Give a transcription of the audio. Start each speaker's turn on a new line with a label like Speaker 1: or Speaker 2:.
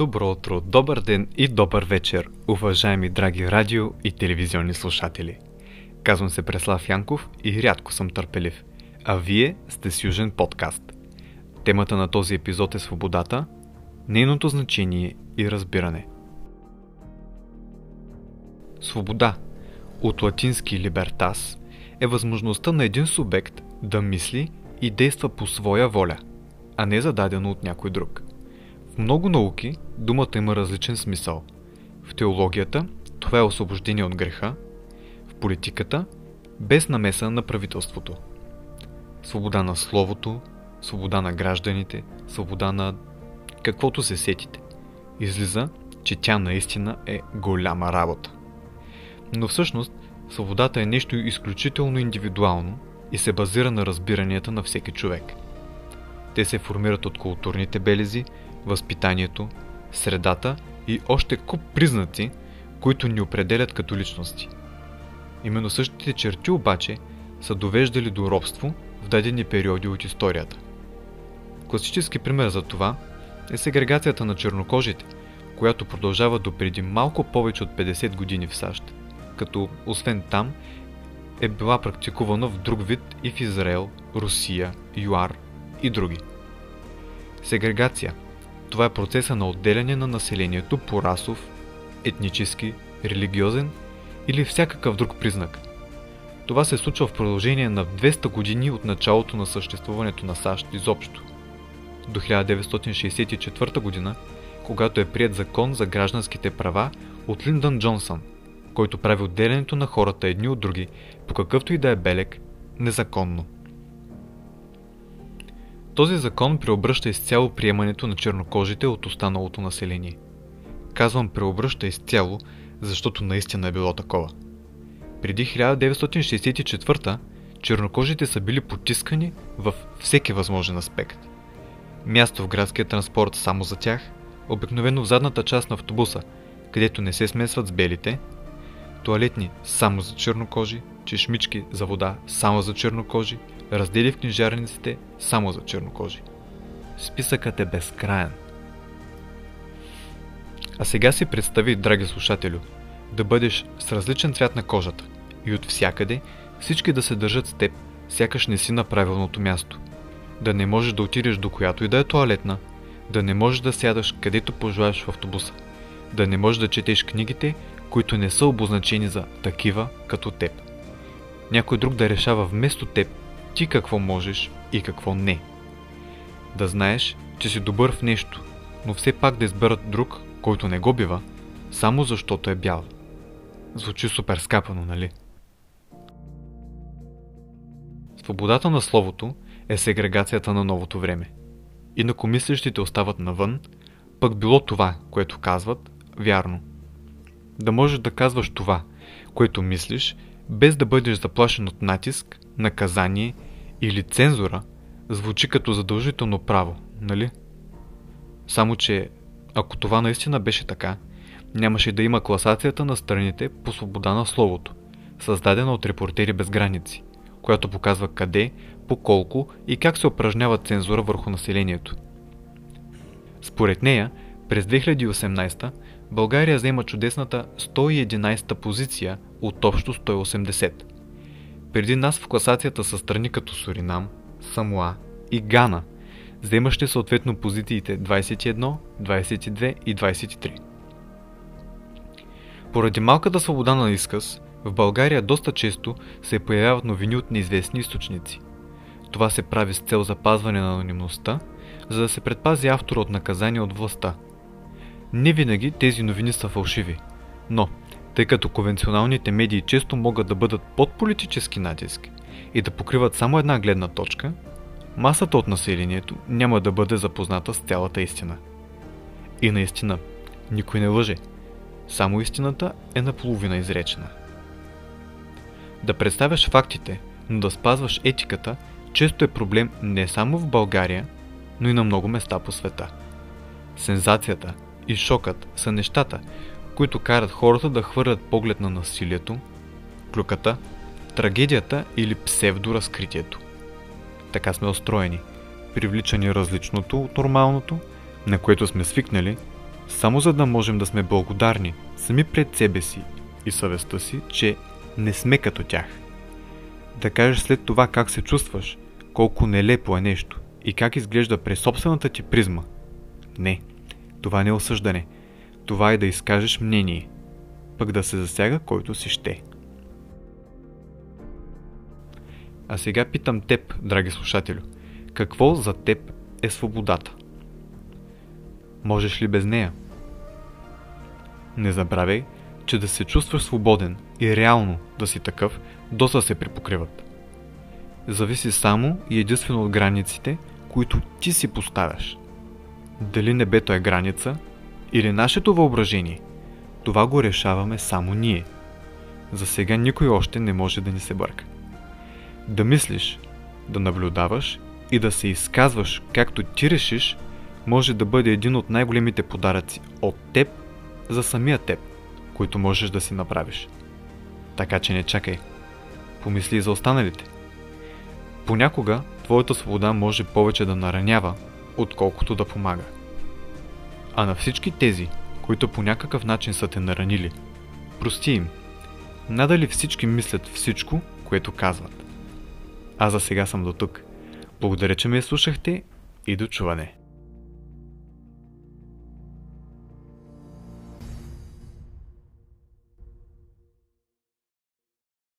Speaker 1: Добро утро, добър ден и добър вечер, уважаеми драги радио и телевизионни слушатели. Казвам се Преслав Янков и рядко съм търпелив, а вие сте с Южен подкаст. Темата на този епизод е свободата, нейното значение и разбиране. Свобода, от латински libertas, е възможността на един субект да мисли и действа по своя воля, а не зададено от някой друг – много науки думата има различен смисъл. В теологията това е освобождение от греха, в политиката без намеса на правителството. Свобода на словото, свобода на гражданите, свобода на каквото се сетите. Излиза, че тя наистина е голяма работа. Но всъщност, свободата е нещо изключително индивидуално и се базира на разбиранията на всеки човек. Те се формират от културните белези, възпитанието, средата и още куп признаци, които ни определят като личности. Именно същите черти обаче са довеждали до робство в дадени периоди от историята. Класически пример за това е сегрегацията на чернокожите, която продължава до преди малко повече от 50 години в САЩ, като освен там е била практикувана в друг вид и в Израел, Русия, ЮАР и други. Сегрегация – това е процеса на отделяне на населението по расов, етнически, религиозен или всякакъв друг признак. Това се случва в продължение на 200 години от началото на съществуването на САЩ изобщо. До 1964 година, когато е прият закон за гражданските права от Линдън Джонсън, който прави отделянето на хората едни от други, по какъвто и да е белек, незаконно. Този закон преобръща изцяло приемането на чернокожите от останалото население. Казвам преобръща изцяло, защото наистина е било такова. Преди 1964 чернокожите са били потискани в всеки възможен аспект. Място в градския транспорт само за тях, обикновено в задната част на автобуса, където не се смесват с белите, туалетни само за чернокожи, чешмички за вода само за чернокожи, раздели в книжарниците само за чернокожи. Списъкът е безкраен. А сега си представи, драги слушателю, да бъдеш с различен цвят на кожата и от всякъде всички да се държат с теб, сякаш не си на правилното място. Да не можеш да отидеш до която и да е туалетна, да не можеш да сядаш където пожелаеш в автобуса, да не можеш да четеш книгите, които не са обозначени за такива като теб. Някой друг да решава вместо теб ти какво можеш и какво не. Да знаеш, че си добър в нещо, но все пак да изберат друг, който не го бива, само защото е бял. Звучи супер скапано, нали? Свободата на словото е сегрегацията на новото време. Инакомислещите остават навън, пък било това, което казват, вярно. Да можеш да казваш това, което мислиш, без да бъдеш заплашен от натиск, наказание или цензура, звучи като задължително право, нали? Само, че ако това наистина беше така, нямаше да има класацията на страните по свобода на словото, създадена от репортери без граници, която показва къде, по колко и как се упражнява цензура върху населението. Според нея, през 2018 България взема чудесната 111-та позиция от общо 180. Преди нас в класацията са страни като Суринам, Самуа и Гана, вземащи съответно позициите 21, 22 и 23. Поради малката свобода на изказ, в България доста често се появяват новини от неизвестни източници. Това се прави с цел запазване на анонимността, за да се предпази автора от наказание от властта. Не винаги тези новини са фалшиви, но тъй като конвенционалните медии често могат да бъдат под политически натиск и да покриват само една гледна точка, масата от населението няма да бъде запозната с цялата истина. И наистина, никой не лъже. Само истината е наполовина изречена. Да представяш фактите, но да спазваш етиката, често е проблем не само в България, но и на много места по света. Сензацията и шокът са нещата, които карат хората да хвърлят поглед на насилието, клюката, трагедията или псевдоразкритието. Така сме устроени, привличани различното от нормалното, на което сме свикнали, само за да можем да сме благодарни сами пред себе си и съвестта си, че не сме като тях. Да кажеш след това как се чувстваш, колко нелепо е нещо и как изглежда през собствената ти призма. Не, това не е осъждане. Това е да изкажеш мнение, пък да се засяга който си ще. А сега питам теб, драги слушателю, какво за теб е свободата? Можеш ли без нея? Не забравяй, че да се чувстваш свободен и реално да си такъв, доста се припокриват. Зависи само и единствено от границите, които ти си поставяш. Дали небето е граница или нашето въображение, това го решаваме само ние. За сега никой още не може да ни се бърка. Да мислиш, да наблюдаваш и да се изказваш както ти решиш, може да бъде един от най-големите подаръци от теб за самия теб, които можеш да си направиш. Така че не чакай. Помисли и за останалите. Понякога твоята свобода може повече да наранява, отколкото да помага. А на всички тези, които по някакъв начин са те наранили, прости им. Надали всички мислят всичко, което казват. Аз за сега съм до тук. Благодаря, че ме слушахте и до чуване.